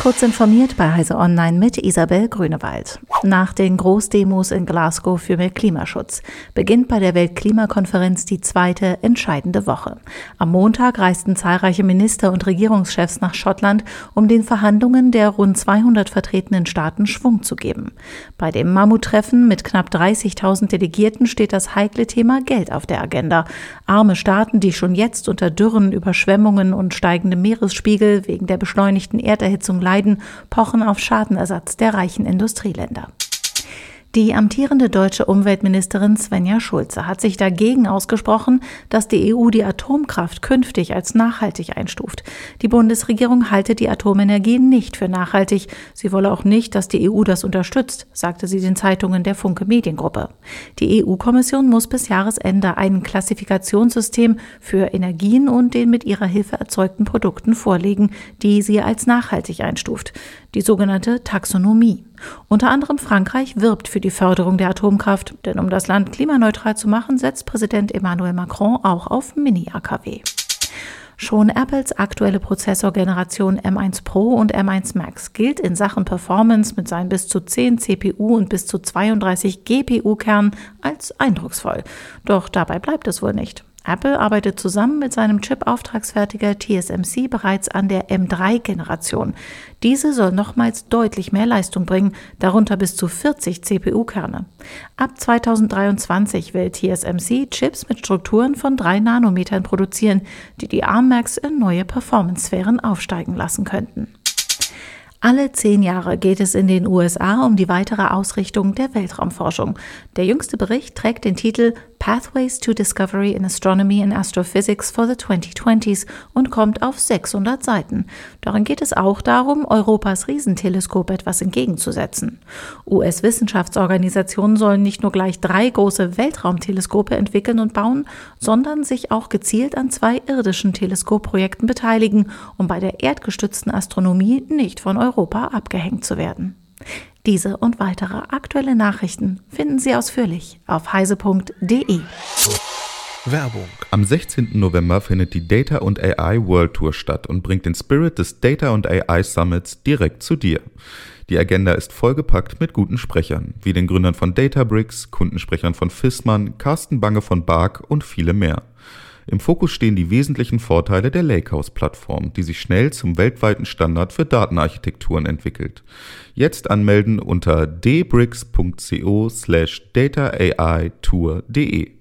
Kurz informiert bei Heise Online mit Isabel Grünewald. Nach den Großdemos in Glasgow für mehr Klimaschutz beginnt bei der Weltklimakonferenz die zweite entscheidende Woche. Am Montag reisten zahlreiche Minister und Regierungschefs nach Schottland, um den Verhandlungen der rund 200 vertretenen Staaten Schwung zu geben. Bei dem Mammuttreffen mit knapp 30.000 Delegierten steht das heikle Thema Geld auf der Agenda. Arme Staaten, die schon jetzt unter Dürren, Überschwemmungen und steigendem Meeresspiegel wegen der beschleunigten Erderhitzung leiden, pochen auf Schadenersatz der reichen Industrieländer. Die amtierende deutsche Umweltministerin Svenja Schulze hat sich dagegen ausgesprochen, dass die EU die Atomkraft künftig als nachhaltig einstuft. Die Bundesregierung halte die Atomenergie nicht für nachhaltig. Sie wolle auch nicht, dass die EU das unterstützt, sagte sie den Zeitungen der Funke Mediengruppe. Die EU-Kommission muss bis Jahresende ein Klassifikationssystem für Energien und den mit ihrer Hilfe erzeugten Produkten vorlegen, die sie als nachhaltig einstuft. Die sogenannte Taxonomie. Unter anderem Frankreich wirbt für die Förderung der Atomkraft, denn um das Land klimaneutral zu machen, setzt Präsident Emmanuel Macron auch auf Mini-AKW. Schon Apples aktuelle Prozessorgeneration M1 Pro und M1 Max gilt in Sachen Performance mit seinen bis zu 10 CPU und bis zu 32 GPU-Kernen als eindrucksvoll. Doch dabei bleibt es wohl nicht. Apple arbeitet zusammen mit seinem Chip-Auftragsfertiger TSMC bereits an der M3-Generation. Diese soll nochmals deutlich mehr Leistung bringen, darunter bis zu 40 CPU-Kerne. Ab 2023 will TSMC Chips mit Strukturen von 3 Nanometern produzieren, die die ARM-Max in neue Performance-Sphären aufsteigen lassen könnten. Alle zehn Jahre geht es in den USA um die weitere Ausrichtung der Weltraumforschung. Der jüngste Bericht trägt den Titel Pathways to Discovery in Astronomy and Astrophysics for the 2020s und kommt auf 600 Seiten. Darin geht es auch darum, Europas Riesenteleskop etwas entgegenzusetzen. US-Wissenschaftsorganisationen sollen nicht nur gleich drei große Weltraumteleskope entwickeln und bauen, sondern sich auch gezielt an zwei irdischen Teleskopprojekten beteiligen, um bei der erdgestützten Astronomie nicht von Europa abgehängt zu werden. Diese und weitere aktuelle Nachrichten finden Sie ausführlich auf heise.de. Werbung. Am 16. November findet die Data und AI World Tour statt und bringt den Spirit des Data und AI Summits direkt zu dir. Die Agenda ist vollgepackt mit guten Sprechern, wie den Gründern von Databricks, Kundensprechern von Fissmann, Carsten Bange von Bark und viele mehr. Im Fokus stehen die wesentlichen Vorteile der Lakehouse-Plattform, die sich schnell zum weltweiten Standard für Datenarchitekturen entwickelt. Jetzt anmelden unter dbricks.co slash dataai-tour.de.